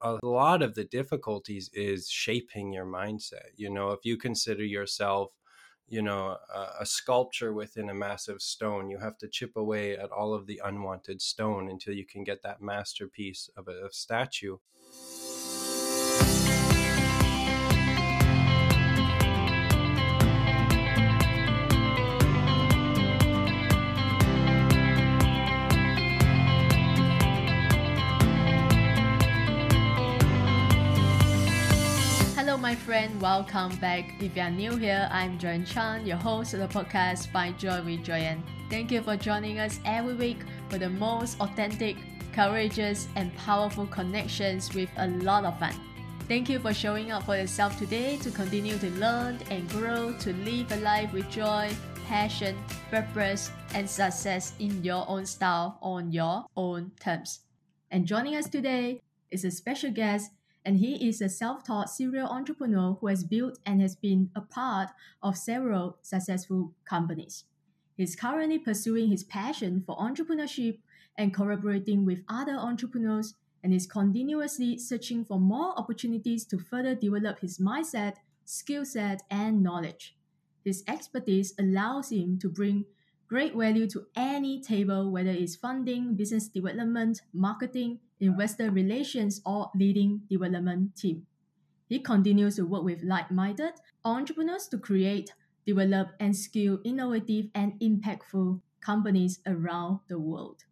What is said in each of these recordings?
a lot of the difficulties is shaping your mindset. You know, if you consider yourself, you know, a, a, sculpture within a massive stone, you have to chip away at all of the unwanted stone until you can get that masterpiece of a, a statue. Friend. Welcome back. If you are new here, I'm Joyan Chan, your host of the podcast by Joy with Joyan. Thank you for joining us every week for the most authentic, courageous, and powerful connections with a lot of fun. Thank you for showing up for yourself today to continue to learn and grow to live a life with joy, passion, purpose, and success in your own style on your own terms. And joining us today is a special guest and he is a self-taught serial entrepreneur who has built and has been a part of several successful companies. He's currently pursuing his passion for entrepreneurship and collaborating with other entrepreneurs and is continuously searching for more opportunities to further develop his mindset, skill set, and knowledge. His expertise allows him to bring great value to any table, whether it's funding, business development, marketing, investor relations, or leading development team. He continues to work with like-minded entrepreneurs to create, develop, and scale innovative and impactful companies around the world.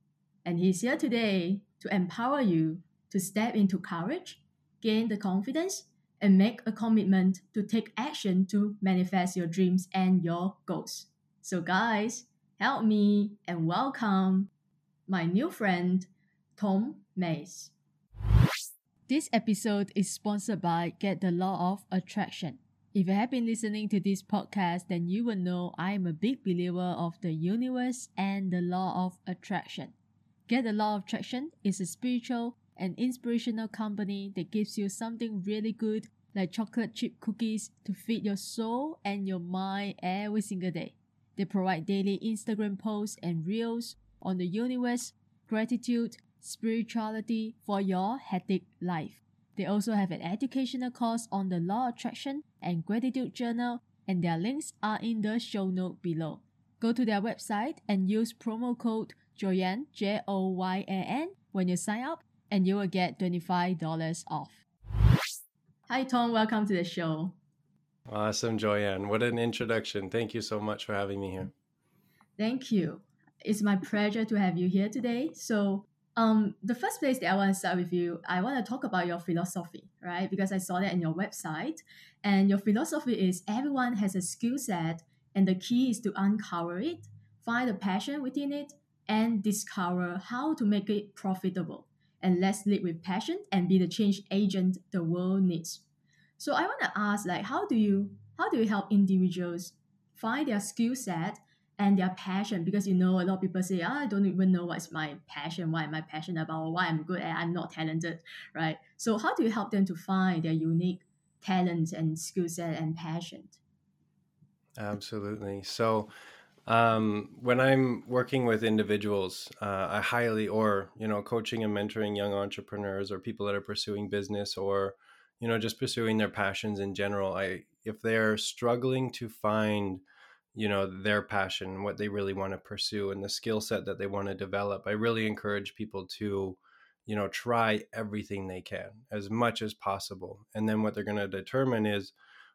And he's here today to empower you to step into courage, gain the confidence, and make a commitment to take action to manifest your dreams and your goals. So, guys, help me and welcome my new friend, Tom Maze. This episode is sponsored by Get the Law of Attraction. If you have been listening to this podcast, then you will know I am a big believer of the universe and the law of attraction. Get the Law of Attraction is a spiritual and inspirational company that gives you something really good like chocolate chip cookies to feed your soul and your mind every single day. They provide daily Instagram posts and reels on the universe, gratitude, spirituality for your hectic life. They also have an educational course on the law of attraction and gratitude journal, and their links are in the show note below. Go to their website and use promo code Joyan J O Y A N when you sign up, and you will get $25 off. Hi, Tom. Welcome to the show. Awesome, Joyan. What an introduction. Thank you so much for having me here. Thank you. It's my pleasure to have you here today. So, um, the first place that I want to start with you, I want to talk about your philosophy, right? Because I saw that in your website, and your philosophy is everyone has a skill set, and the key is to uncover it, find the passion within it, and discover how to make it profitable. And let's lead with passion and be the change agent the world needs. So I want to ask, like, how do you how do you help individuals find their skill set and their passion? Because you know a lot of people say oh, i don't even know what's my passion what am i passionate about what i'm good at i'm not talented right? So how do you help them to find their unique talents and skill set and passion? Absolutely. So um, when i'm working with individuals uh, i highly or you know coaching and mentoring young entrepreneurs or people that are pursuing business or you know just pursuing their passions in general i if they're struggling to find you know their passion what they really want to pursue and the skill set that they want to develop i really encourage people to you know try everything they can as much as possible. And then what they're going to determine is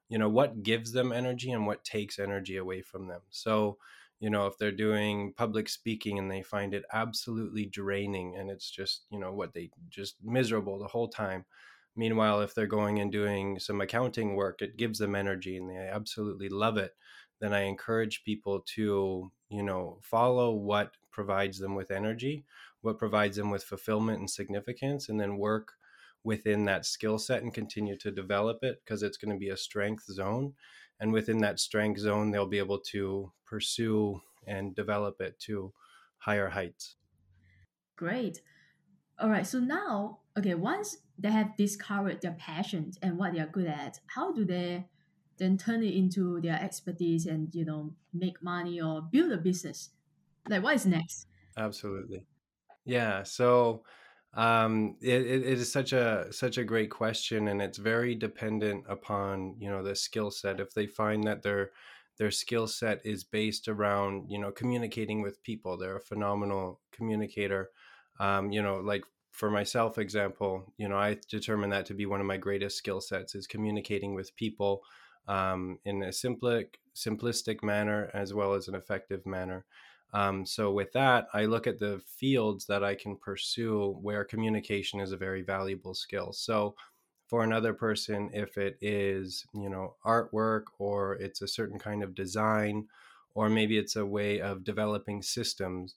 you know what gives them energy and what takes energy away from them. So you know if they're doing public speaking and they find it absolutely draining and it's just you know what they just miserable the whole time meanwhile if they're going and doing some accounting work it gives them energy and they absolutely love it then I encourage people to, you know, follow what provides them with energy, what provides them with fulfillment and significance, and then work within that skill set and continue to develop it because it's going to be a strength zone. And within that strength zone, they'll be able to pursue and develop it to higher heights. Great. All right. So now, okay, once they have discovered their passions and what they are good at, how do they then turn it into their expertise and you know make money or build a business like what is next absolutely yeah so Um, it, it is such a such a great question, and it's very dependent upon you know the skill set. If they find that their their skill set is based around you know communicating with people, they're a phenomenal communicator. Um, you know, like for myself, example, you know, I determine that to be one of my greatest skill sets is communicating with people um, in a simplistic simplistic manner as well as an effective manner. Um, so with that, I look at the fields that I can pursue where communication is a very valuable skill. So for another person, if it is, you know, artwork or it's a certain kind of design, or maybe it's a way of developing systems,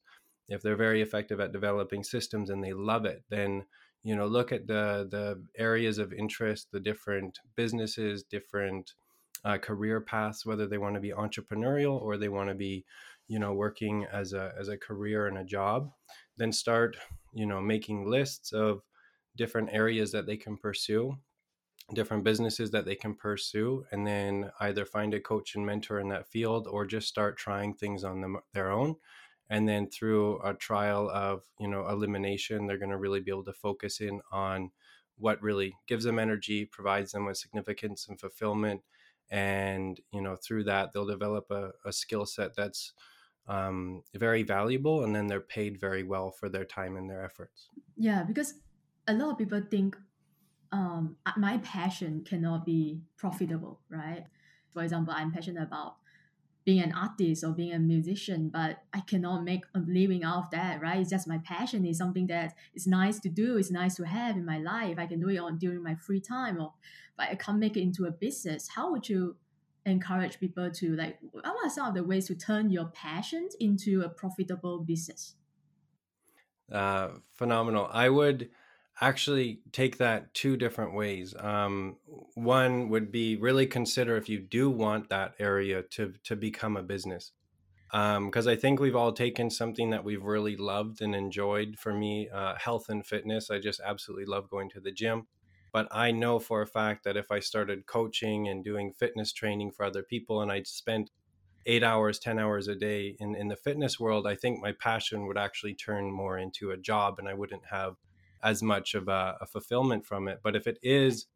if they're very effective at developing systems and they love it, then you know look at the the areas of interest, the different businesses, different uh, career paths, whether they want to be entrepreneurial or they want to be you know working as a as a career and a job then start you know making lists of different areas that they can pursue different businesses that they can pursue and then either find a coach and mentor in that field or just start trying things on them their own and then through a trial of you know elimination they're going to really be able to focus in on what really gives them energy provides them with significance and fulfillment and you know through that they'll develop a, a skill set that's um, very valuable and then they're paid very well for their time and their efforts. Yeah because a lot of people think um, my passion cannot be profitable right? For example i'm passionate about being an artist or being a musician but i cannot make a living out of that right? It's just my passion is something that is nice to do it's nice to have in my life. I can do it on during my free time or but i can't make it into a business. How would you encourage people to like what are some of the ways to turn your passions into a profitable business? Uh, phenomenal. I would actually take that two different ways um, one would be really consider if you do want that area to to become a business because um, I think we've all taken something that we've really loved and enjoyed. For me, uh, health and fitness, I just absolutely love going to the gym. But I know for a fact that if I started coaching and doing fitness training for other people and I'd spent eight hours, 10 hours a day in, in the fitness world, I think my passion would actually turn more into a job and I wouldn't have as much of a, a fulfillment from it. But if it is,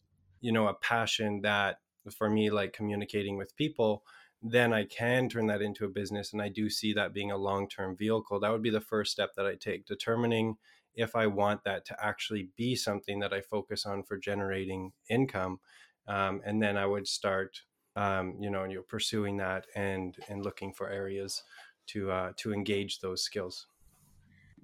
you know, a passion that for me, like communicating with people, then I can turn that into a business. And I do see that being a long term vehicle. That would be the first step that I take, determining if I want that to actually be something that I focus on for generating income. Um, and then I would start, um, you know, you're pursuing that and and looking for areas to uh, to engage those skills.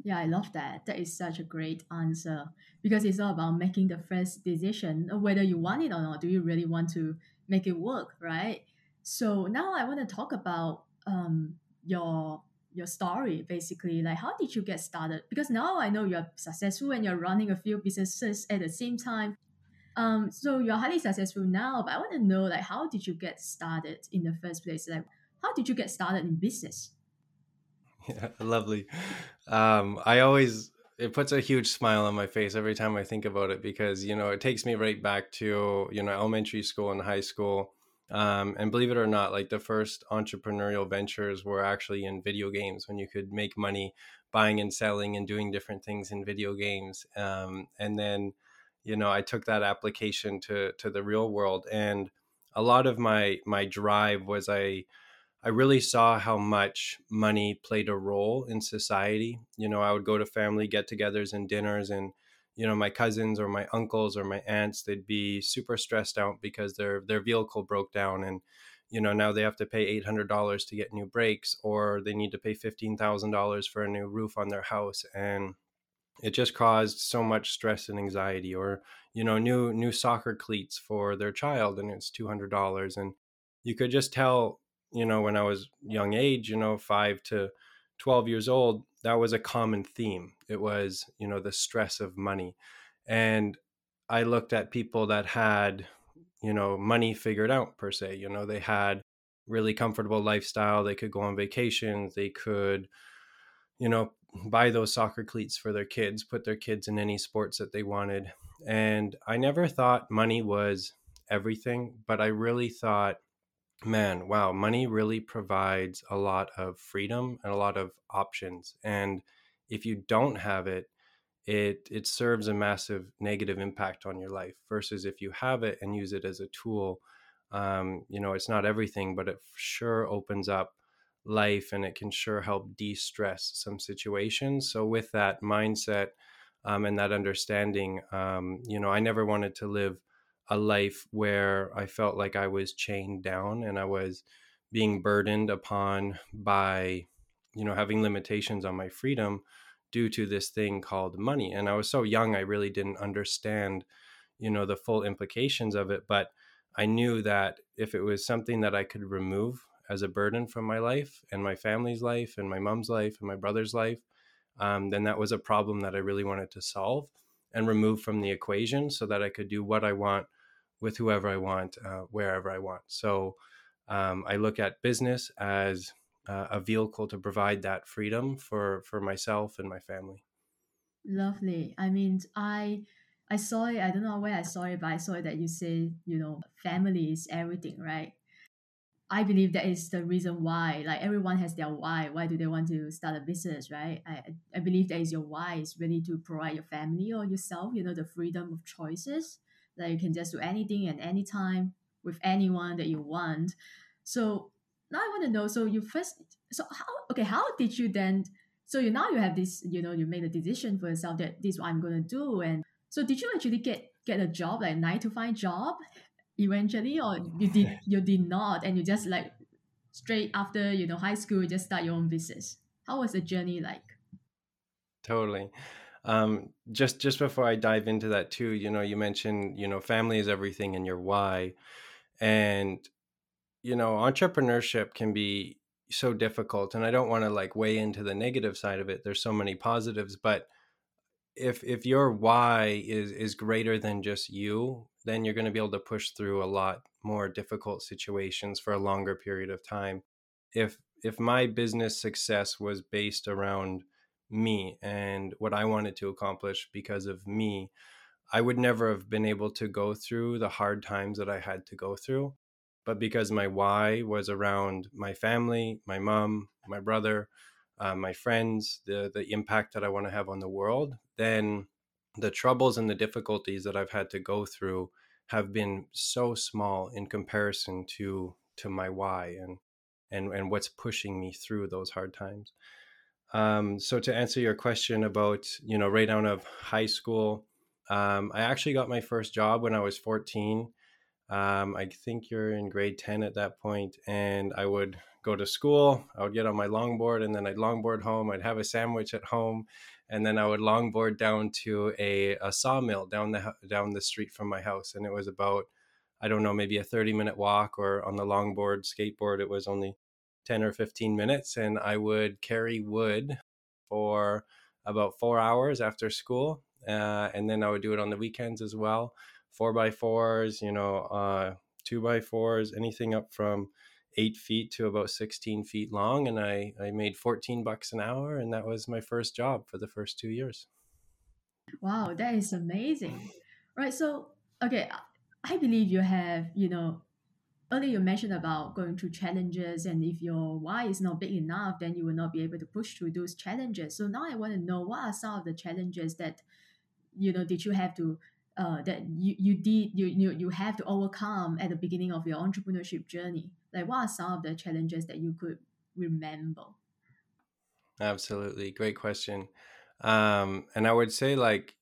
Yeah, I love that. That is such a great answer because it's all about making the first decision of whether you want it or not. Do you really want to make it work, right? So now I want to talk about um, your your story basically like how did you get started because now i know you're successful and you're running a few businesses at the same time um so you're highly successful now but i want to know like how did you get started in the first place like how did you get started in business yeah lovely. Um i always it puts a huge smile on my face every time i think about it because you know it takes me right back to you know elementary school and high school. Um, and believe it or not, like the first entrepreneurial ventures were actually in video games when you could make money buying and selling and doing different things in video games. Um, and then, you know, I took that application to to the real world, and a lot of my my drive was I I really saw how much money played a role in society. You know, I would go to family get-togethers and dinners and you know my cousins or my uncles or my aunts they'd be super stressed out because their their vehicle broke down and you know now they have to pay $800 to get new brakes or they need to pay $15,000 for a new roof on their house and it just caused so much stress and anxiety or you know new new soccer cleats for their child and it's $200 and you could just tell you know when I was young age you know 5 to 12 years old that was a common theme. It was, you know, the stress of money. And I looked at people that had, you know, money figured out per se. You know, they had really comfortable lifestyle. They could go on vacations. They could, you know, buy those soccer cleats for their kids, put their kids in any sports that they wanted. And I never thought money was everything, but I really thought man, wow, money really provides a lot of freedom and a lot of options. And if you don't have it, it it serves a massive negative impact on your life versus if you have it and use it as a tool um, you know it's not everything but it sure opens up life and it can sure help de-stress some situations so with that mindset um, and that understanding um, you know i never wanted to live a life where i felt like i was chained down and i was being burdened upon by you know having limitations on my freedom due to this thing called money and i was so young i really didn't understand you know the full implications of it but i knew that if it was something that i could remove as a burden from my life and my family's life and my mom's life and my brother's life um, then that was a problem that i really wanted to solve and remove from the equation so that i could do what i want with whoever i want uh, wherever i want so um, i look at business as uh, a vehicle to provide that freedom for for myself and my family. Lovely. I mean, I I saw it. I don't know where I saw it, but I saw it that you say you know family is everything, right? I believe that is the reason why. Like everyone has their why. Why do they want to start a business, right? I I believe that is your why is really to provide your family or yourself, you know, the freedom of choices. That you can just do anything and anytime with anyone that you want. So now I want to know. So you first, so how? Okay, how did you then? So you now you have this. You know, you made a decision for yourself that this is what I'm gonna do. And so did you actually get get a job like nine to five job eventually, or you did you did not, and you just like straight after you know high school, you just start your own business. How was the journey like? Totally. Um, just just before I dive into that too, you know, you mentioned you know family is everything and your why, and you know, entrepreneurship can be so difficult and I don't want to like weigh into the negative side of it. There's so many positives, but if if your why is is greater than just you, then you're going to be able to push through a lot more difficult situations for a longer period of time. If if my business success was based around me and what I wanted to accomplish because of me, I would never have been able to go through the hard times that I had to go through but because my why was around my family, my mom, my brother, uh, my friends, the the impact that I want to have on the world, then the troubles and the difficulties that I've had to go through have been so small in comparison to to my why and and and what's pushing me through those hard times. Um, so to answer your question about you know right out of high school, um, I actually got my first job when I was 14 um, I think you're in grade 10 at that point, and I would go to school. I would get on my longboard, and then I'd longboard home. I'd have a sandwich at home, and then I would longboard down to a, a sawmill down the down the street from my house, and it was about I don't know maybe a 30 minute walk, or on the longboard skateboard it was only 10 or 15 minutes, and I would carry wood for about four hours after school, uh, and then I would do it on the weekends as well four by fours, you know, uh, two by fours, anything up from eight feet to about 16 feet long. And I, I made 14 bucks an hour. And that was my first job for the first two years. Wow, that is amazing. Right. So, okay, I believe you have, you know, earlier you mentioned about going through challenges and if your why is not big enough then you will not be able to push through those challenges. So now i want to know what are some of the challenges that you know did you have to uh, that you, you did you, you you have to overcome at the beginning of your entrepreneurship journey? Like what are some of the challenges that you could remember? Absolutely. Great question. Um, and i would say like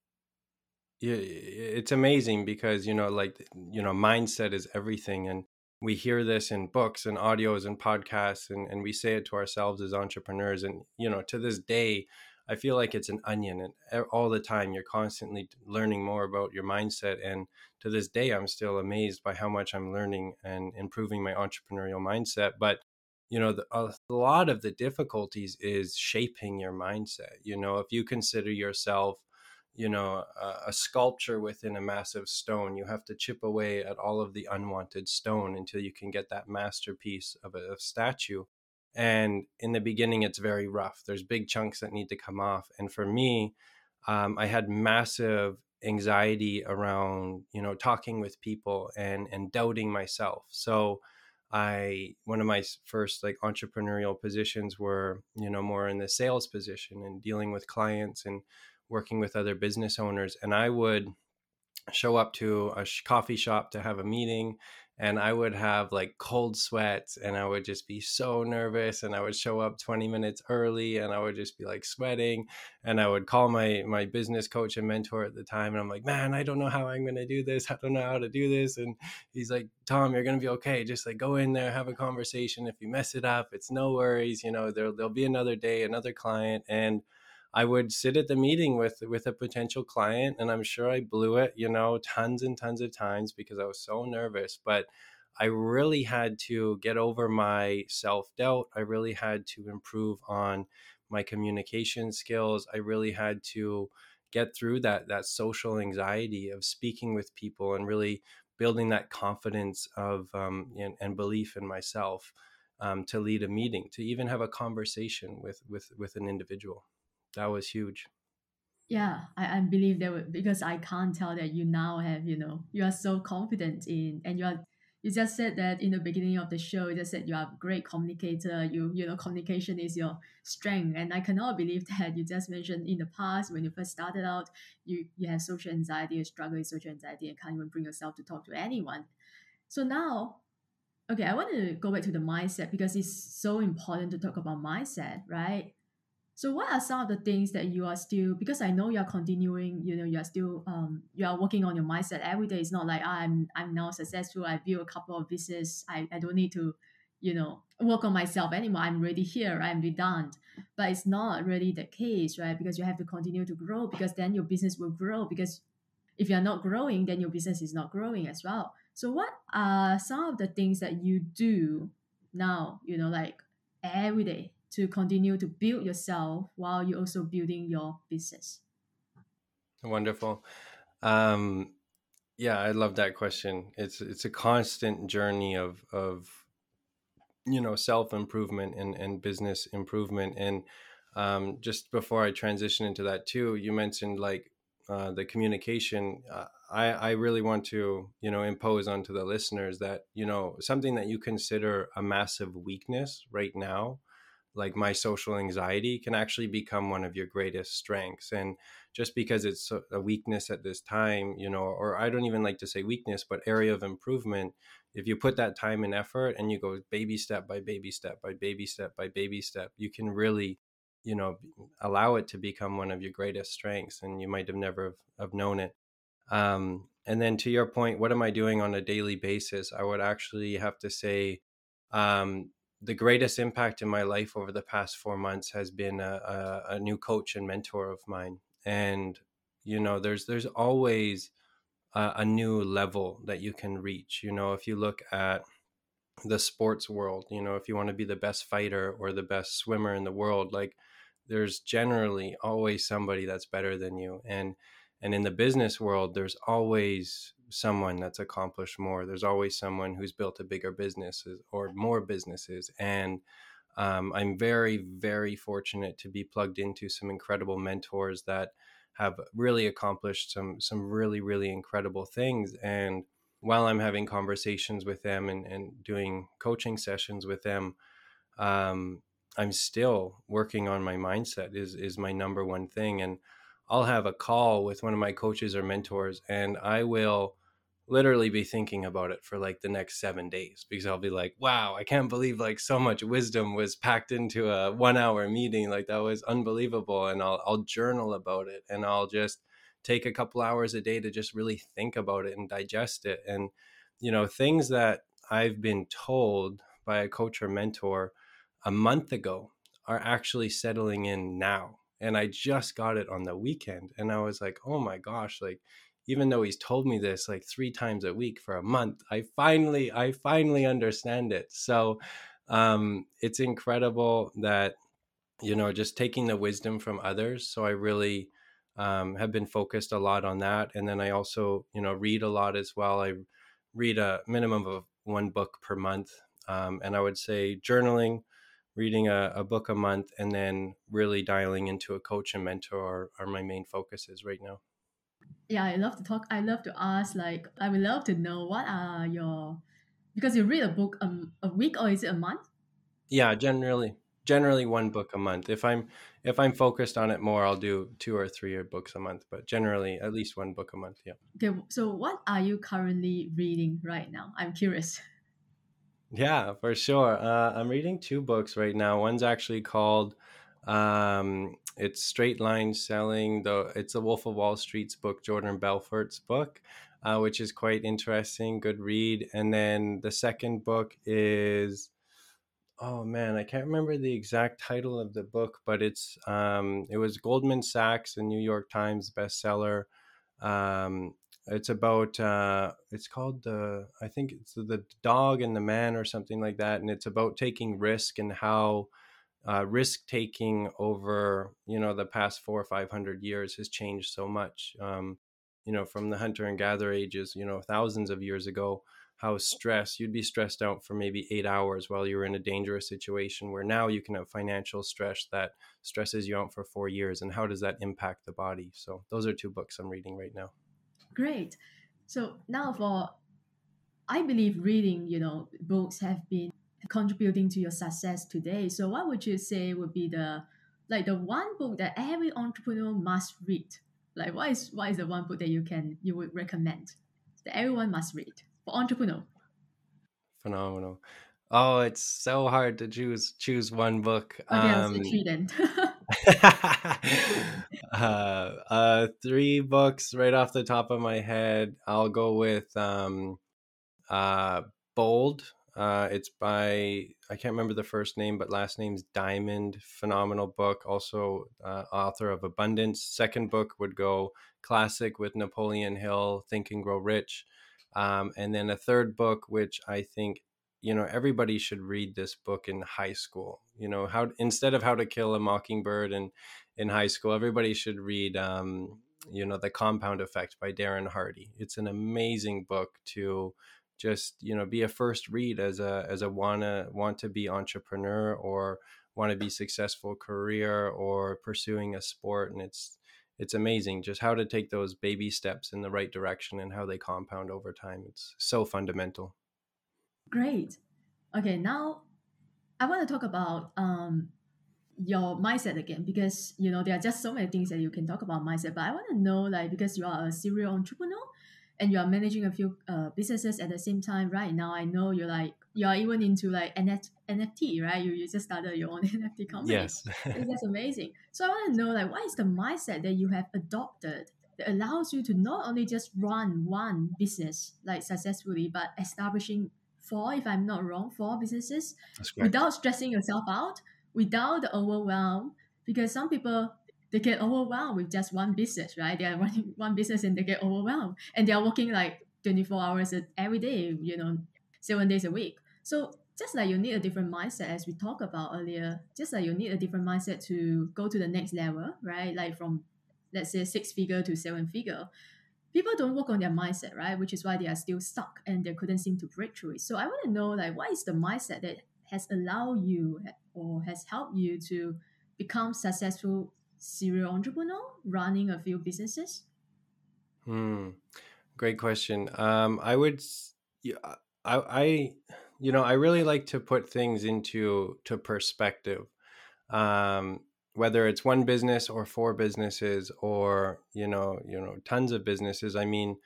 it's amazing because you know like you know mindset is everything and we hear this in books and audios and podcasts and, and we say it to ourselves as entrepreneurs and you know to this day I feel like it's an onion, and all the time you're constantly learning more about your mindset. And to this day, I'm still amazed by how much I'm learning and improving my entrepreneurial mindset. But you know, the, a lot of the difficulties is shaping your mindset. You know, if you consider yourself you know a, a, sculpture within a massive stone you have to chip away at all of the unwanted stone until you can get that masterpiece of a, a statue. And in the beginning it's very rough. There's big chunks that need to come off. And for me um, i had massive anxiety around you know talking with people and and doubting myself. So i one of my first like entrepreneurial positions were you know more in the sales position and dealing with clients and working with other business owners, and I would show up to a coffee shop to have a meeting and I would have like cold sweats and I would just be so nervous and I would show up 20 minutes early and I would just be like sweating and I would call my my business coach and mentor at the time and I'm like man I don't know how I'm going to do this. I don't know how to do this and he's like Tom you're going to be okay. Just like go in there have a conversation. If you mess it up it's no worries you know there there'll be another day another client and I would sit at the meeting with with a potential client and I'm sure I blew it, you know, tons and tons of times because I was so nervous, but I really had to get over my self-doubt. I really had to improve on my communication skills. I really had to get through that that social anxiety of speaking with people and really building that confidence of um, and, and, belief in myself um, to lead a meeting, to even have a conversation with with with an individual that was huge. Yeah I, I believe that because i can't tell that you now have you know you are so confident in and you are you just said that in the beginning of the show you just said you are a great communicator you you know communication is your strength and i cannot believe that you just mentioned in the past when you first started out you you have social anxiety you struggle with social anxiety and can't even bring yourself to talk to anyone. So now okay i want to go back to the mindset because it's so important to talk about mindset right so what are some of the things that you are still because I know you are continuing, you know, you are still um you are working on your mindset every day. It's not like ah, I'm I'm now successful. I built a couple of business. I, I don't need to, you know, work on myself anymore. I'm ready here. I'm redundant. But it's not really the case, right? Because you have to continue to grow because then your business will grow. Because if you're not growing, then your business is not growing as well. So what are some of the things that you do now, you know, like every day to continue to build yourself while you're also building your business? Wonderful. Um, yeah, I love that question. It's it's a constant journey of of you know self improvement and and business improvement. And um, just before I transition into that too, you mentioned like uh, the communication. Uh, I I really want to you know impose onto the listeners that you know something that you consider a massive weakness right now like my social anxiety can actually become one of your greatest strengths and just because it's a weakness at this time you know or i don't even like to say weakness but area of improvement if you put that time and effort and you go baby step by baby step by baby step by baby step you can really you know allow it to become one of your greatest strengths and you might have never have, have known it. Um, and then to your point what am i doing on a daily basis? I would actually have to say um, the greatest impact in my life over the past four months has been a, a, a, new coach and mentor of mine. And you know there's there's always a, a, new level that you can reach. You know if you look at the sports world you know if you want to be the best fighter or the best swimmer in the world like there's generally always somebody that's better than you. And and in the business world there's always someone that's accomplished more. There's always someone who's built a bigger business or more businesses. And um, I'm very, very fortunate to be plugged into some incredible mentors that have really accomplished some some really, really incredible things. And while I'm having conversations with them and, and doing coaching sessions with them, um, I'm still working on my mindset is is my number one thing. And I'll have a call with one of my coaches or mentors, and I will literally be thinking about it for like the next seven days because I'll be like, wow, I can't believe like so much wisdom was packed into a one hour meeting. Like that was unbelievable. And I'll, I'll journal about it and I'll just take a couple hours a day to just really think about it and digest it. And, you know, things that I've been told by a coach or mentor a month ago are actually settling in now. And I just got it on the weekend. And I was like, oh my gosh, like, even though he's told me this like three times a week for a month i finally i finally understand it. So um it's incredible that you know just taking the wisdom from others. So i really um, have been focused a lot on that. And then i also you know read a lot as well. I read a minimum of one book per month. Um, and i would say journaling reading a, a, book a month and then really dialing into a coach and mentor are, are my main focuses right now yeah, I love to talk. I love to ask. Like, I would love to know what are your because you read a book um, a week or is it a month? Yeah, generally. generally one book a month. If I'm if I'm focused on it more, I'll do two or three books a month, but generally at least one book a month. Yeah. Okay, so what are you currently reading right now? I'm curious. Yeah, for sure. Uh, I'm reading two books right now. One's actually called um, it's Straight Line Selling. The it's a Wolf of Wall Street's book, Jordan Belfort's book, uh, which is quite interesting. Good read. And then the second book is oh man, I can't remember the exact title of the book, but it's um, it was Goldman Sachs and New York Times bestseller. Um, it's about uh, it's called the I think it's the dog and the man or something like that, and it's about taking risk and how uh, risk taking over you know the past four or five hundred years has changed so much. Um, you know, from the hunter and gatherer ages, you know, thousands of years ago, how stress you'd be stressed out for maybe eight hours while you were in a dangerous situation where now you can have financial stress that stresses you out for four years and how does that impact the body so those are two books i'm reading right now great so now for i believe reading you know books have been contributing to your success today so what would you say would be the like the one book that every entrepreneur must read like what is what is the one book that you can you would recommend that everyone must read for entrepreneur? Phenomenal. Oh, it's so hard to choose choose one book. Okay, um, I'll three then. uh, uh, three books right off the top of my head. I'll go with um, uh, Bold. Uh, it's by I can't remember the first name, but last name's Diamond. Phenomenal book. Also, uh, author of Abundance. Second book would go classic with Napoleon Hill, Think and Grow Rich. Um, and then a third book, which I think you know everybody should read this book in high school. You know how instead of How to Kill a Mockingbird in in high school, everybody should read um, you know the Compound Effect by Darren Hardy. It's an amazing book to just you know be a first read as a as a wanna want to be entrepreneur or want to be successful career or pursuing a sport and it's it's amazing just how to take those baby steps in the right direction and how they compound over time. It's so fundamental. Great. Okay, now I want to talk about um, your mindset again because you know there are just so many things that you can talk about mindset. But I want to know like because you are a serial entrepreneur and you are managing a few uh, businesses at the same time right? Now i know you're like you're even into like NF- nft right? You, you just started your own nft company. Yes. That's amazing. So i want to know like what is the mindset that you have adopted that allows you to not only just run one business like successfully but establishing four if i'm not wrong four businesses without stressing yourself out without the overwhelm? Because some people they get overwhelmed with just one business, right? They are running one business and they get overwhelmed, and they are working like twenty four hours every day, you know, seven days a week. So just like you need a different mindset, as we talked about earlier, just like you need a different mindset to go to the next level, right? Like from let's say six figure to seven figure. People don't work on their mindset, right? Which is why they are still stuck and they couldn't seem to break through it. So I want to know like what is the mindset that has allowed you or has helped you to become successful serial entrepreneur running a few businesses? Hmm. Great question. Um, I would, I, I, you know, I really like to put things into to perspective. Um, whether it's one business or four businesses or you know, you know, tons of businesses. I mean,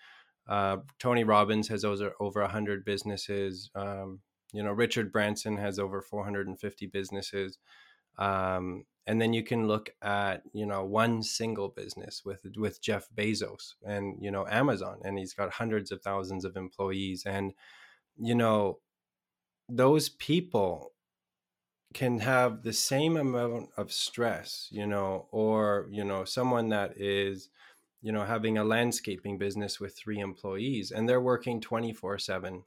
uh, Tony Robbins has over over a hundred businesses. Um, you know, Richard Branson has over 450 businesses. Um, and then you can look at you know one single business with with Jeff Bezos and you know Amazon and he's got hundreds of thousands of employees and you know those people can have the same amount of stress you know or you know someone that is you know having a landscaping business with three employees and they're working 24/7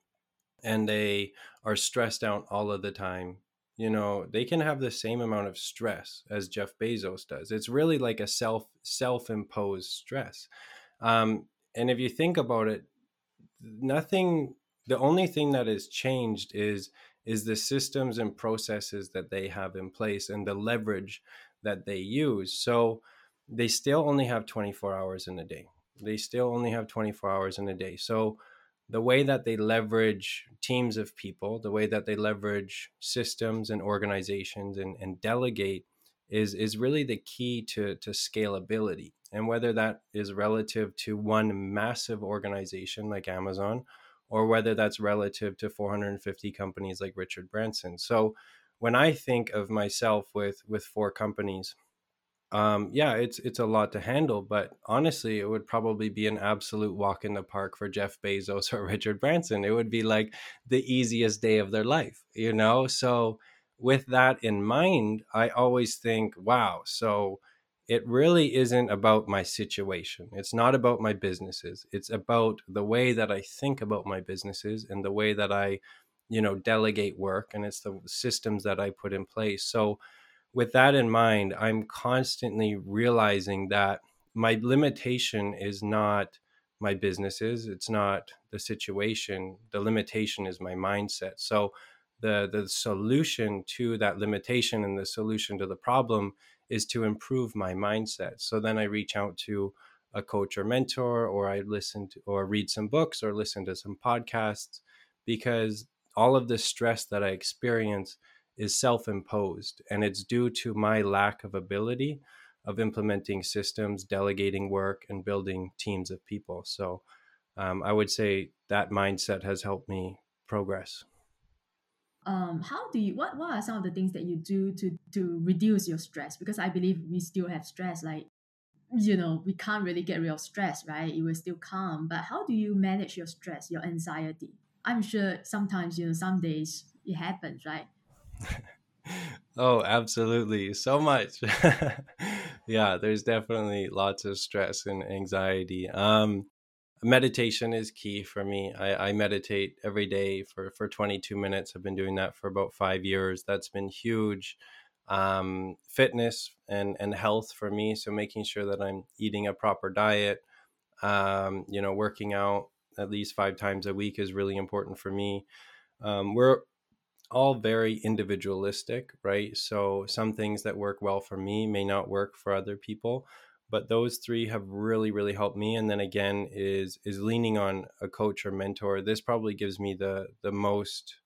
and they are stressed out all of the time you know they can have the same amount of stress as jeff bezos does. It's really like a self self-imposed stress. Um, and if you think about it nothing the only thing that has changed is is the systems and processes that they have in place and the leverage that they use. So they still only have 24 hours in a day. They still only have 24 hours in a day. So the way that they leverage teams of people, the way that they leverage systems and organizations and, and delegate is is really the key to to scalability. And whether that is relative to one massive organization like Amazon or whether that's relative to 450 companies like Richard Branson. So when I think of myself with with four companies, um, yeah, it's it's a lot to handle, but honestly, it would probably be an absolute walk in the park for Jeff Bezos or Richard Branson. It would be like the easiest day of their life, you know. So, with that in mind, I always think, wow. So, it really isn't about my situation. It's not about my businesses. It's about the way that I think about my businesses and the way that I, you know, delegate work, and it's the systems that I put in place. So with that in mind, I'm constantly realizing that my limitation is not my businesses, it's not the situation. The limitation is my mindset. So the the solution to that limitation and the solution to the problem is to improve my mindset. So then I reach out to a coach or mentor or I listen to or read some books or listen to some podcasts because all of the stress that I experience is self imposed and it's due to my lack of ability of implementing systems, delegating work, and building teams of people. So um, I would say that mindset has helped me progress. Um, how do you what, what are some of the things that you do to to reduce your stress because i believe we still have stress like you know we can't really get rid of stress right it will still come but how do you manage your stress your anxiety i'm sure sometimes you know some days it happens right oh, absolutely. So much. yeah, there's definitely lots of stress and anxiety. Um, meditation is key for me. I, I meditate every day for, for 22 minutes. I've been doing that for about five years. That's been huge. Um, fitness and, and health for me. So making sure that I'm eating a proper diet, um, you know, working out at least five times a week is really important for me. Um, we're all very individualistic, right? So some things that work well for me may not work for other people, but those three have really really helped me and then again is is leaning on a coach or mentor. This probably gives me the the most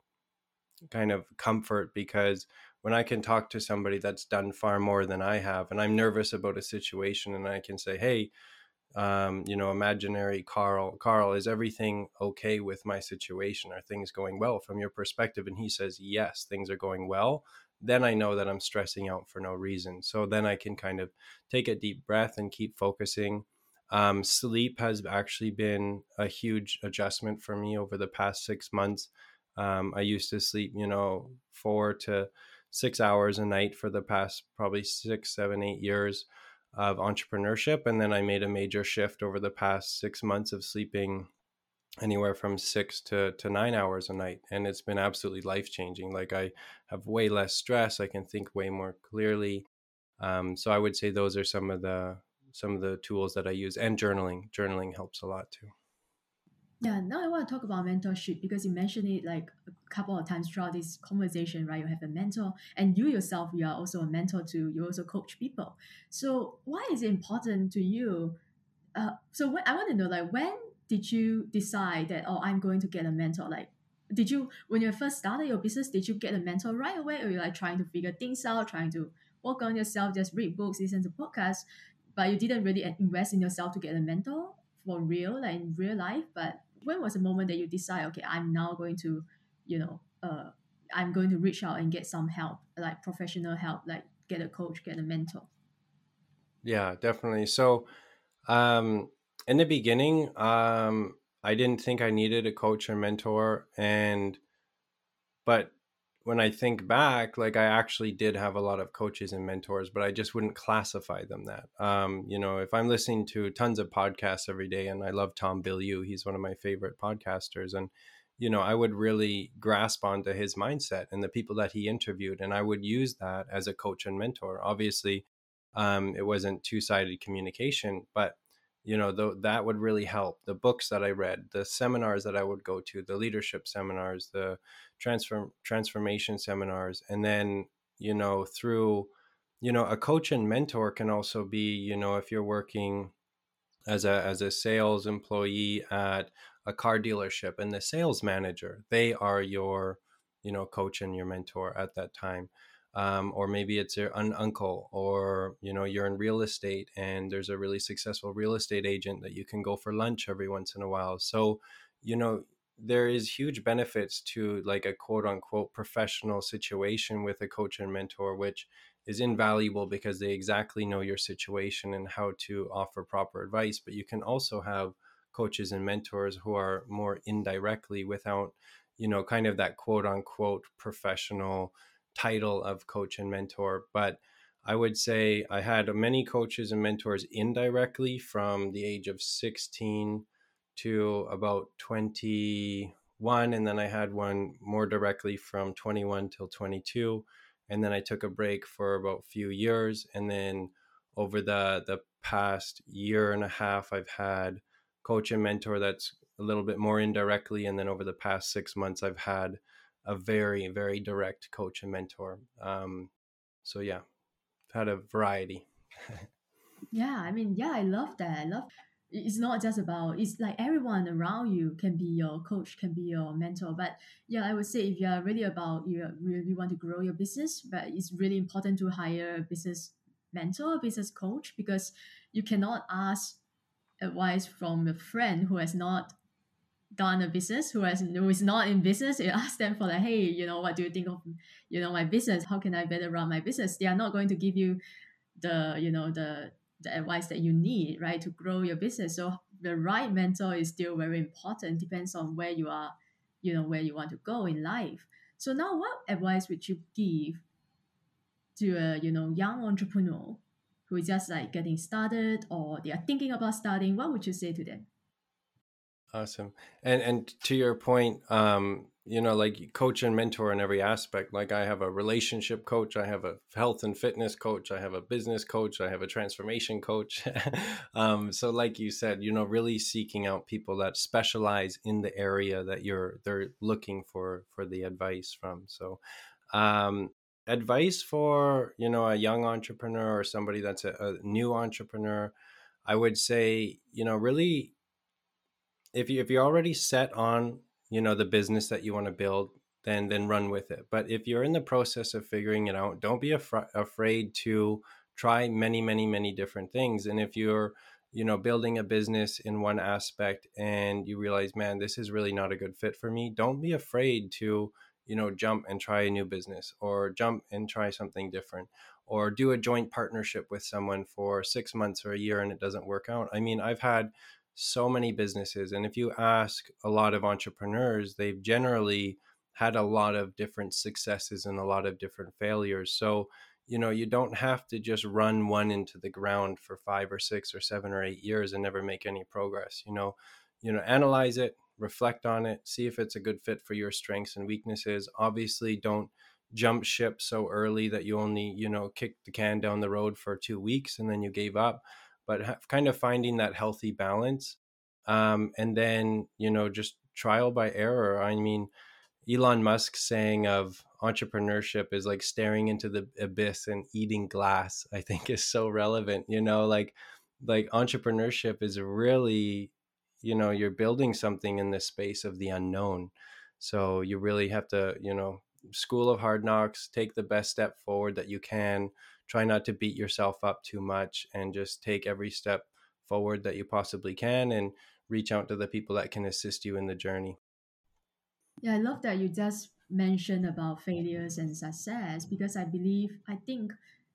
kind of comfort because when I can talk to somebody that's done far more than I have and I'm nervous about a situation and I can say, "Hey, um, you know, imaginary Carl, Carl, is everything okay with my situation? Are things going well from your perspective? And he says, yes, things are going well. Then I know that I'm stressing out for no reason. So then I can kind of take a deep breath and keep focusing. Um, sleep has actually been a huge adjustment for me over the past six months. Um, I used to sleep, you know, four to six hours a night for the past probably six, seven, eight years of entrepreneurship. And then I made a major shift over the past six months of sleeping anywhere from six to, to nine hours a night. And it's been absolutely life changing. Like I have way less stress. I can think way more clearly. Um, so I would say those are some of the some of the tools that I use and journaling. Journaling helps a lot too. Yeah, now I want to talk about mentorship because you mentioned it like a couple of times throughout this conversation, right? You have a mentor, and you yourself, you are also a mentor to you also coach people. So why is it important to you? Uh, so I want to know, like, when did you decide that oh, I'm going to get a mentor? Like, did you when you first started your business, did you get a mentor right away, or you like trying to figure things out, trying to work on yourself, just read books, listen to podcasts, but you didn't really invest in yourself to get a mentor for real, like in real life, but when was the moment that you decide okay i'm now going to you know uh i'm going to reach out and get some help like professional help like get a coach get a mentor? Yeah definitely. So um in the beginning um i didn't think i needed a coach or mentor and but when I think back, like I actually did have a lot of coaches and mentors, but I just wouldn't classify them that. Um, you know, if I'm listening to tons of podcasts every day, and I love Tom Bilyeu, he's one of my favorite podcasters, and you know, I would really grasp onto his mindset and the people that he interviewed, and I would use that as a coach and mentor. Obviously, um, it wasn't two sided communication, but you know th- that would really help the books that i read the seminars that i would go to the leadership seminars the transform transformation seminars and then you know through you know a coach and mentor can also be you know if you're working as a as a sales employee at a car dealership and the sales manager they are your you know coach and your mentor at that time. Um, or maybe it's your an uncle or you know you're in real estate and there's a really successful real estate agent that you can go for lunch every once in a while. So you know there is huge benefits to like a quote unquote professional situation with a coach and mentor which is invaluable because they exactly know your situation and how to offer proper advice but you can also have coaches and mentors who are more indirectly without you know kind of that quote unquote professional title of coach and mentor. But i would say i had many coaches and mentors indirectly from the age of 16 to about 21 and then i had one more directly from 21 till 22 and then i took a break for about a few years and then over the the past year and a half i've had coach and mentor that's a little bit more indirectly and then over the past six months i've had a very very direct coach and mentor. Um, so yeah I've had a variety. Yeah i mean yeah i love that i love it's not just about it's like everyone around you can be your coach can be your mentor but yeah i would say if you're really about you really want to grow your business but it's really important to hire a business mentor business coach because you cannot ask advice from a friend who has not done a business who has who is not in business. You ask them for like hey you know what do you think of you know my business? How can i better run my business? They are not going to give you the you know the the advice that you need right to grow your business. So the right mentor is still very important depends on where you are you know where you want to go in life. So now what advice would you give to a you know young entrepreneur who is just like getting started or they are thinking about starting? What would you say to them? Awesome. And and to your point, um, you know, like coach and mentor in every aspect. Like I have a relationship coach, I have a health and fitness coach, I have a business coach, I have a transformation coach. um, so like you said, you know, really seeking out people that specialize in the area that you're they're looking for for the advice from. So um advice for, you know, a young entrepreneur or somebody that's a, a new entrepreneur, I would say, you know, really if you if you're already set on you know the business that you want to build then then run with it. But if you're in the process of figuring it out don't be af- afraid to try many many many different things. And if you're you know building a business in one aspect and you realize man this is really not a good fit for me don't be afraid to you know jump and try a new business or jump and try something different or do a joint partnership with someone for 6 months or a year and it doesn't work out. I mean i've had so many businesses. And if you ask a lot of entrepreneurs, they've generally had a lot of different successes and a lot of different failures. So, you know, you don't have to just run one into the ground for five or six or seven or eight years and never make any progress. You know, you know, analyze it, reflect on it, see if it's a good fit for your strengths and weaknesses. Obviously, don't jump ship so early that you only, you know, kick the can down the road for two weeks and then you gave up but kind of finding that healthy balance um, and then you know just trial by error. I mean elon musk saying of entrepreneurship is like staring into the abyss and eating glass i think is so relevant you know like like entrepreneurship is really you know you're building something in the space of the unknown. So you really have to you know school of hard knocks take the best step forward that you can try not to beat yourself up too much and just take every step forward that you possibly can and reach out to the people that can assist you in the journey. Yeah, I love that you just mentioned about failures and success because I believe, I think,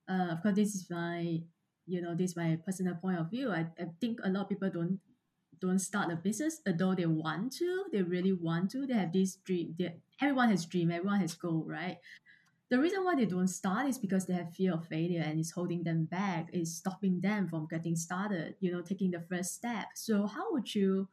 uh, of course, this is my, you know, this is my personal point of view. I, I think a lot of people don't don't start a business although they want to they really want to they have this dream they, everyone has dream everyone has goal right the reason why they don't start is because they have fear of failure and it's holding them back it's stopping them from getting started you know taking the first step so how would you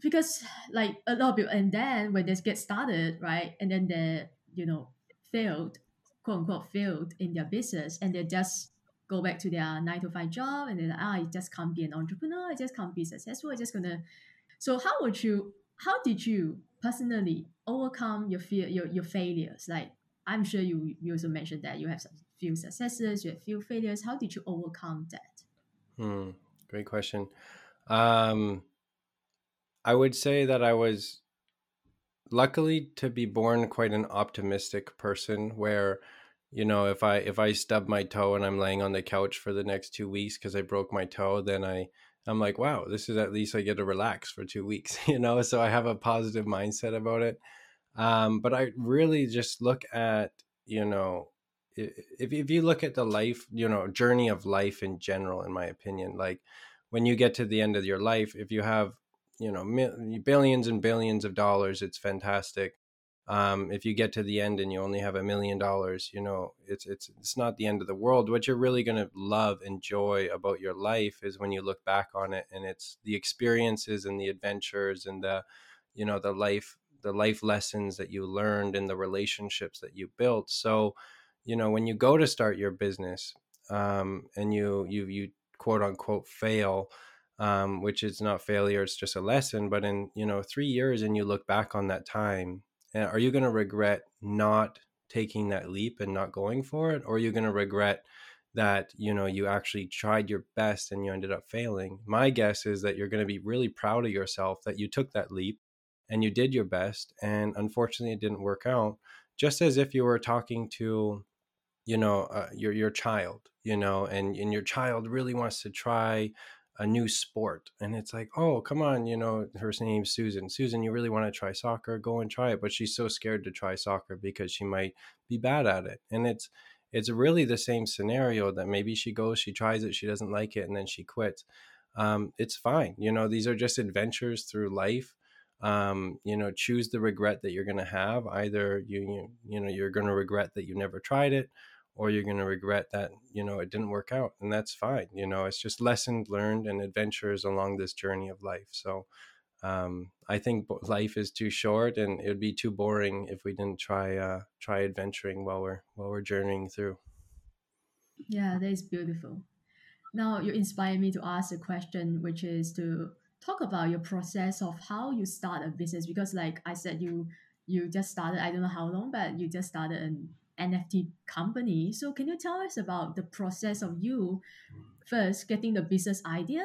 because like a lot of people and then when they get started right and then they you know failed quote unquote failed in their business and they just go back to their nine to five job and then like, ah, I just can't be an entrepreneur, I just can't be successful, I just gonna so how would you how did you personally overcome your fear your, your failures? Like I'm sure you you also mentioned that you have some few successes, you have few failures. How did you overcome that? Hmm, great question. Um, I would say that I was luckily to be born quite an optimistic person where you know if i if i stub my toe and i'm laying on the couch for the next two weeks because i broke my toe then i i'm like wow this is at least i get to relax for two weeks you know so i have a positive mindset about it um, but i really just look at you know if, if you look at the life you know journey of life in general in my opinion like when you get to the end of your life if you have you know billions and billions of dollars it's fantastic. Um, if you get to the end and you only have a million dollars you know it's it's it's not the end of the world. What you're really going to love enjoy about your life is when you look back on it and it's the experiences and the adventures and the you know the life the life lessons that you learned and the relationships that you built. So you know when you go to start your business um, and you you you quote unquote fail um, which is not failure it's just a lesson but in you know three years and you look back on that time are you going to regret not taking that leap and not going for it? Or are you going to regret that you know you actually tried your best and you ended up failing? My guess is that you're going to be really proud of yourself that you took that leap and you did your best and unfortunately it didn't work out just as if you were talking to you know uh, your your child you know and and your child really wants to try a new sport and it's like oh come on you know her name's susan. Susan you really want to try soccer? Go and try it but she's so scared to try soccer because she might be bad at it and it's it's really the same scenario that maybe she goes she tries it she doesn't like it and then she quits. Um, it's fine you know these are just adventures through life um, you know choose the regret that you're going to have either you, you you know you're going to regret that you never tried it or you're going to regret that you know it didn't work out and that's fine you know it's just lessons learned and adventures along this journey of life so um, i think life is too short and it would be too boring if we didn't try uh, try adventuring while we're while we're journeying through. Yeah that is beautiful. Now you inspire me to ask a question which is to talk about your process of how you start a business because like i said you you just started i don't know how long but you just started an NFT company. So can you tell us about the process of you first getting the business idea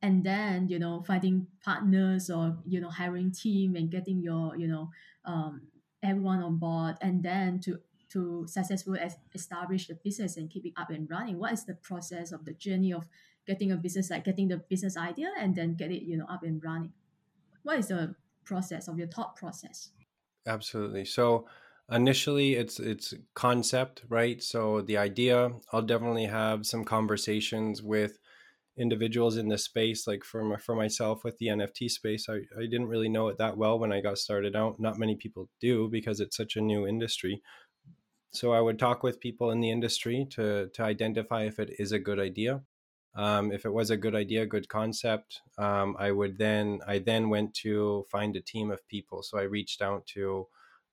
and then you know finding partners or you know hiring team and getting your you know um, everyone on board and then to to successfully establish the business and keep it up and running what is the process of the journey of getting a business like getting the business idea and then get it you know up and running. What is the process of your thought process? Absolutely. So initially it's it's concept right? So the idea i'll definitely have some conversations with individuals in this space like for my, for myself with the nft space. I, I didn't really know it that well when i got started out. Not many people do because it's such a new industry. So i would talk with people in the industry to to identify if it is a good idea um, if it was a good idea good concept um, i would then i then went to find a team of people. So i reached out to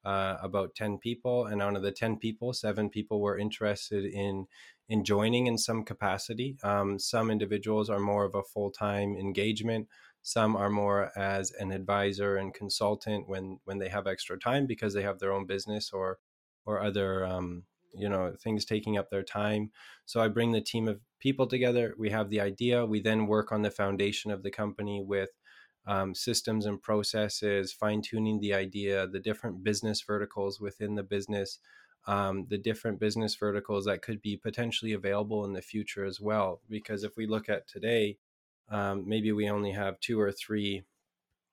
uh, about 10 people and out of the 10 people seven people were interested in in joining in some capacity. Um, some individuals are more of a full-time engagement. Some are more as an advisor and consultant when when they have extra time because they have their own business or or other um, you know things taking up their time so i bring the team of people together we have the idea we then work on the foundation of the company with um, systems and processes, fine tuning the idea, the different business verticals within the business, um, the different business verticals that could be potentially available in the future as well. Because if we look at today, um, maybe we only have two or three,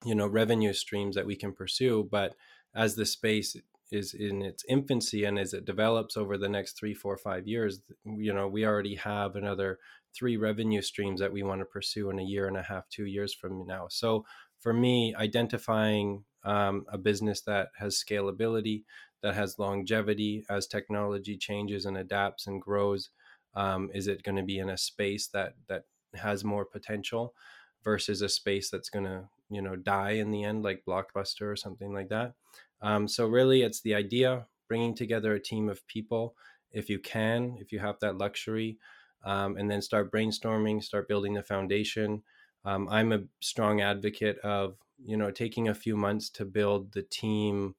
you know, revenue streams that we can pursue. But as the space is in its infancy and as it develops over the next three, four, five years, you know, we already have another three revenue streams that we want to pursue in a year and a half, two years from now. So for me, identifying um, a business that has scalability, that has longevity as technology changes and adapts and grows, um, is it going to be in a space that that has more potential versus a space that's going to you know die in the end, like Blockbuster or something like that. Um, so really, it's the idea, bringing together a team of people if you can, if you have that luxury um, and then start brainstorming, start building the foundation. Um, I'm a strong advocate of you know taking a few months to build the team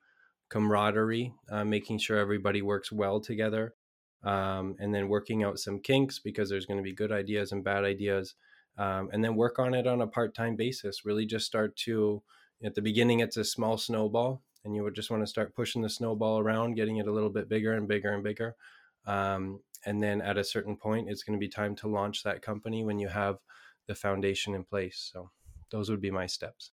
camaraderie, uh, making sure everybody works well together, um, and then working out some kinks because there's going to be good ideas and bad ideas. um, and then work on it on a part-time basis really just start to at the beginning it's a small snowball and you would just want to start pushing the snowball around getting it a little bit bigger and bigger and bigger um, and then at a certain point it's going to be time to launch that company when you have the foundation in place so those would be my steps.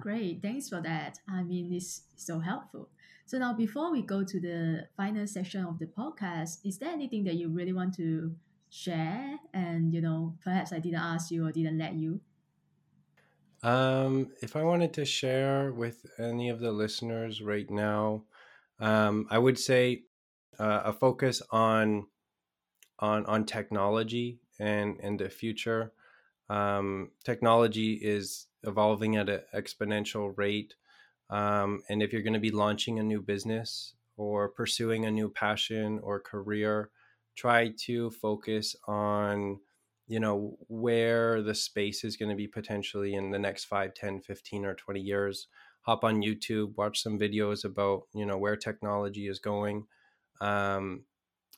Great thanks for that. I mean it's so helpful. So now before we go to the final section of the podcast is there anything that you really want to share? And you know perhaps i didn't ask you or didn't let you um, if i wanted to share with any of the listeners right now um, i would say uh, a focus on on on technology and and the future. Um, technology is evolving at an exponential rate, um, and if you're going to be launching a new business or pursuing a new passion or career, try to focus on you know where the space is going to be potentially in the next 5 10 15 or 20 years hop on youtube watch some videos about you know where technology is going um,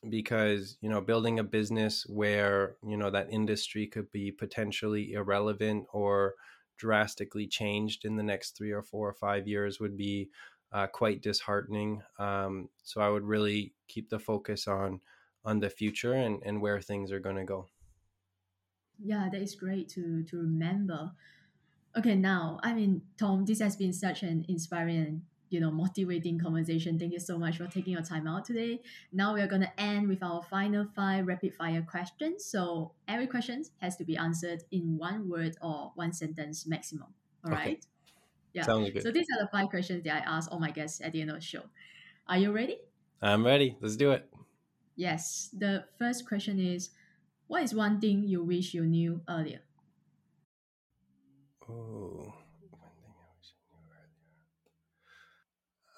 because you know building a business where you know that industry could be potentially irrelevant or drastically changed in the next three or four or five years would be uh, quite disheartening. Um, so I would really keep the focus on on the future and, and where things are going to go. Yeah, that is great to to remember. Okay, now I mean, Tom, this has been such an inspiring you know motivating conversation. Thank you so much for taking your time out today. Now we are gonna end with our final five rapid fire questions. So every question has to be answered in one word or one sentence maximum. All okay. right. Yeah. Sounds good. So these are the five questions that I ask all my guests at the end of the show. Are you ready? I'm ready. Let's do it. Yes. The first question is what is one thing you wish you knew earlier? Oh.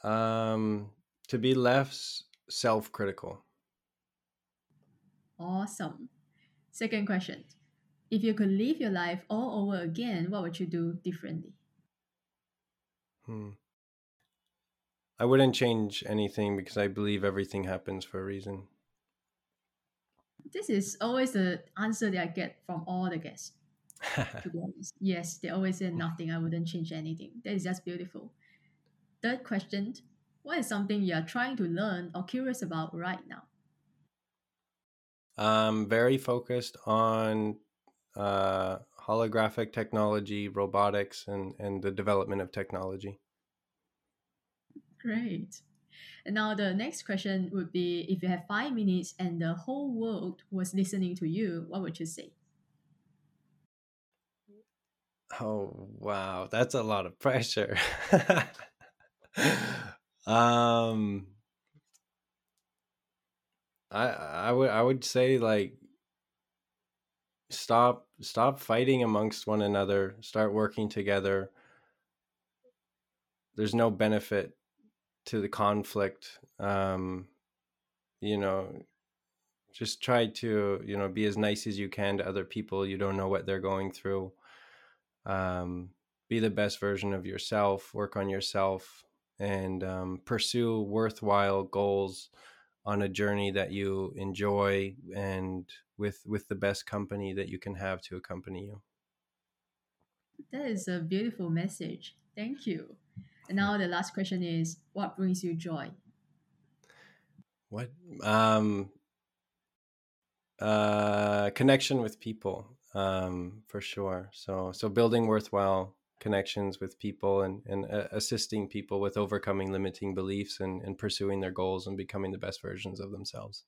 Um, to be less self critical. Awesome. Second question. If you could live your life all over again, what would you do differently? Hmm. I wouldn't change anything because I believe everything happens for a reason. This is always the answer that I get from all the guests. to be honest. Yes, they always say nothing. I wouldn't change anything. That is just beautiful. Third question What is something you are trying to learn or curious about right now? I'm very focused on uh, holographic technology, robotics, and, and the development of technology. Great. And now the next question would be if you have five minutes and the whole world was listening to you, what would you say? Oh, wow. That's a lot of pressure. um I I would I would say like stop stop fighting amongst one another, start working together. There's no benefit to the conflict. Um you know, just try to, you know, be as nice as you can to other people. You don't know what they're going through. Um be the best version of yourself, work on yourself, and um, pursue worthwhile goals on a journey that you enjoy and with with the best company that you can have to accompany you that is a beautiful message thank you and now the last question is what brings you joy? What um uh connection with people um for sure. So so building worthwhile connections with people and, and uh, assisting people with overcoming limiting beliefs and, and pursuing their goals and becoming the best versions of themselves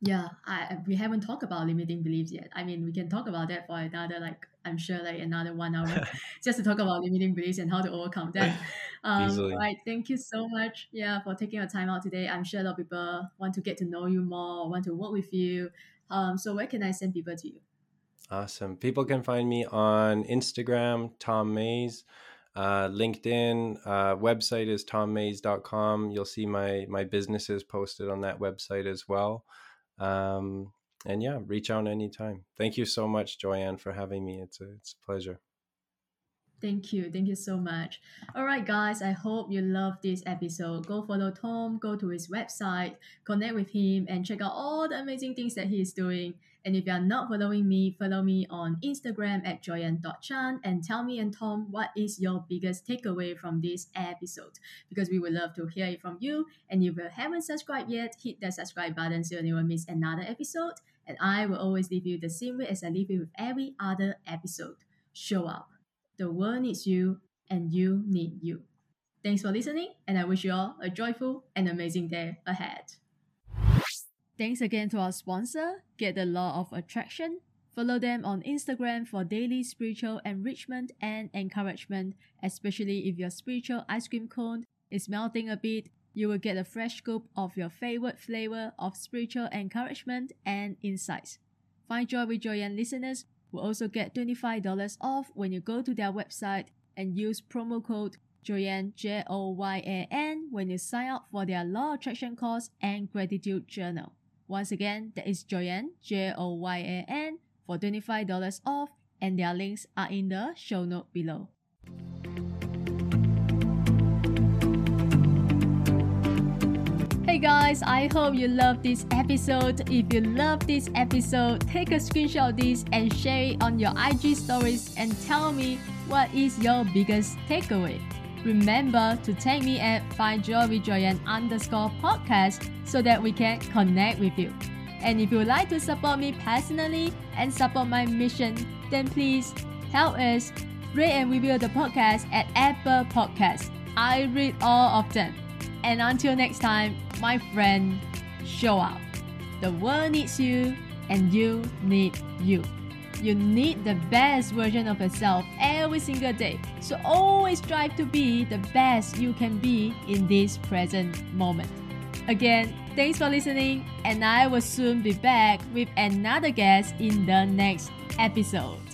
yeah I, we haven't talked about limiting beliefs yet i mean we can talk about that for another like i'm sure like another one hour just to talk about limiting beliefs and how to overcome that um right thank you so much yeah for taking your time out today i'm sure a lot of people want to get to know you more want to work with you um so where can i send people to you Awesome. People can find me on Instagram, Tom Maze. uh, LinkedIn, uh, website is tommaze.com. You'll see my my businesses posted on that website as well. Um, and yeah, reach out anytime. Thank you so much, Joyan, for having me. It's a, it's a pleasure. Thank you. Thank you so much. All right, guys. I hope you love this episode. Go follow Tom, go to his website, connect with him, and check out all the amazing things that he is doing. And if you are not following me, follow me on Instagram at joyan.chan and tell me and Tom what is your biggest takeaway from this episode because we would love to hear it from you. And if you haven't subscribed yet, hit that subscribe button so you won't miss another episode. And I will always leave you the same way as I leave you with every other episode. Show up. The world needs you, and you need you. Thanks for listening, and I wish you all a joyful and amazing day ahead. Thanks again to our sponsor, Get the Law of Attraction. Follow them on Instagram for daily spiritual enrichment and encouragement, especially if your spiritual ice cream cone is melting a bit. You will get a fresh scoop of your favorite flavor of spiritual encouragement and insights. Find Joy with Joyan listeners will also get $25 off when you go to their website and use promo code Joyan J O Y A N when you sign up for their Law Attraction course and Gratitude Journal. Once again, that is Joyan J O Y A N for $25 off, and their links are in the show note below. Hey guys, I hope you love this episode. If you love this episode, take a screenshot of this and share it on your IG stories and tell me what is your biggest takeaway. Remember to tag me at Find Joy with underscore podcast so that we can connect with you. And if you would like to support me personally and support my mission, then please help us rate and review the podcast at Apple Podcasts. I read all of them. And until next time, my friend, show up. The world needs you, and you need you. You need the best version of yourself every single day. So always strive to be the best you can be in this present moment. Again, thanks for listening, and I will soon be back with another guest in the next episode.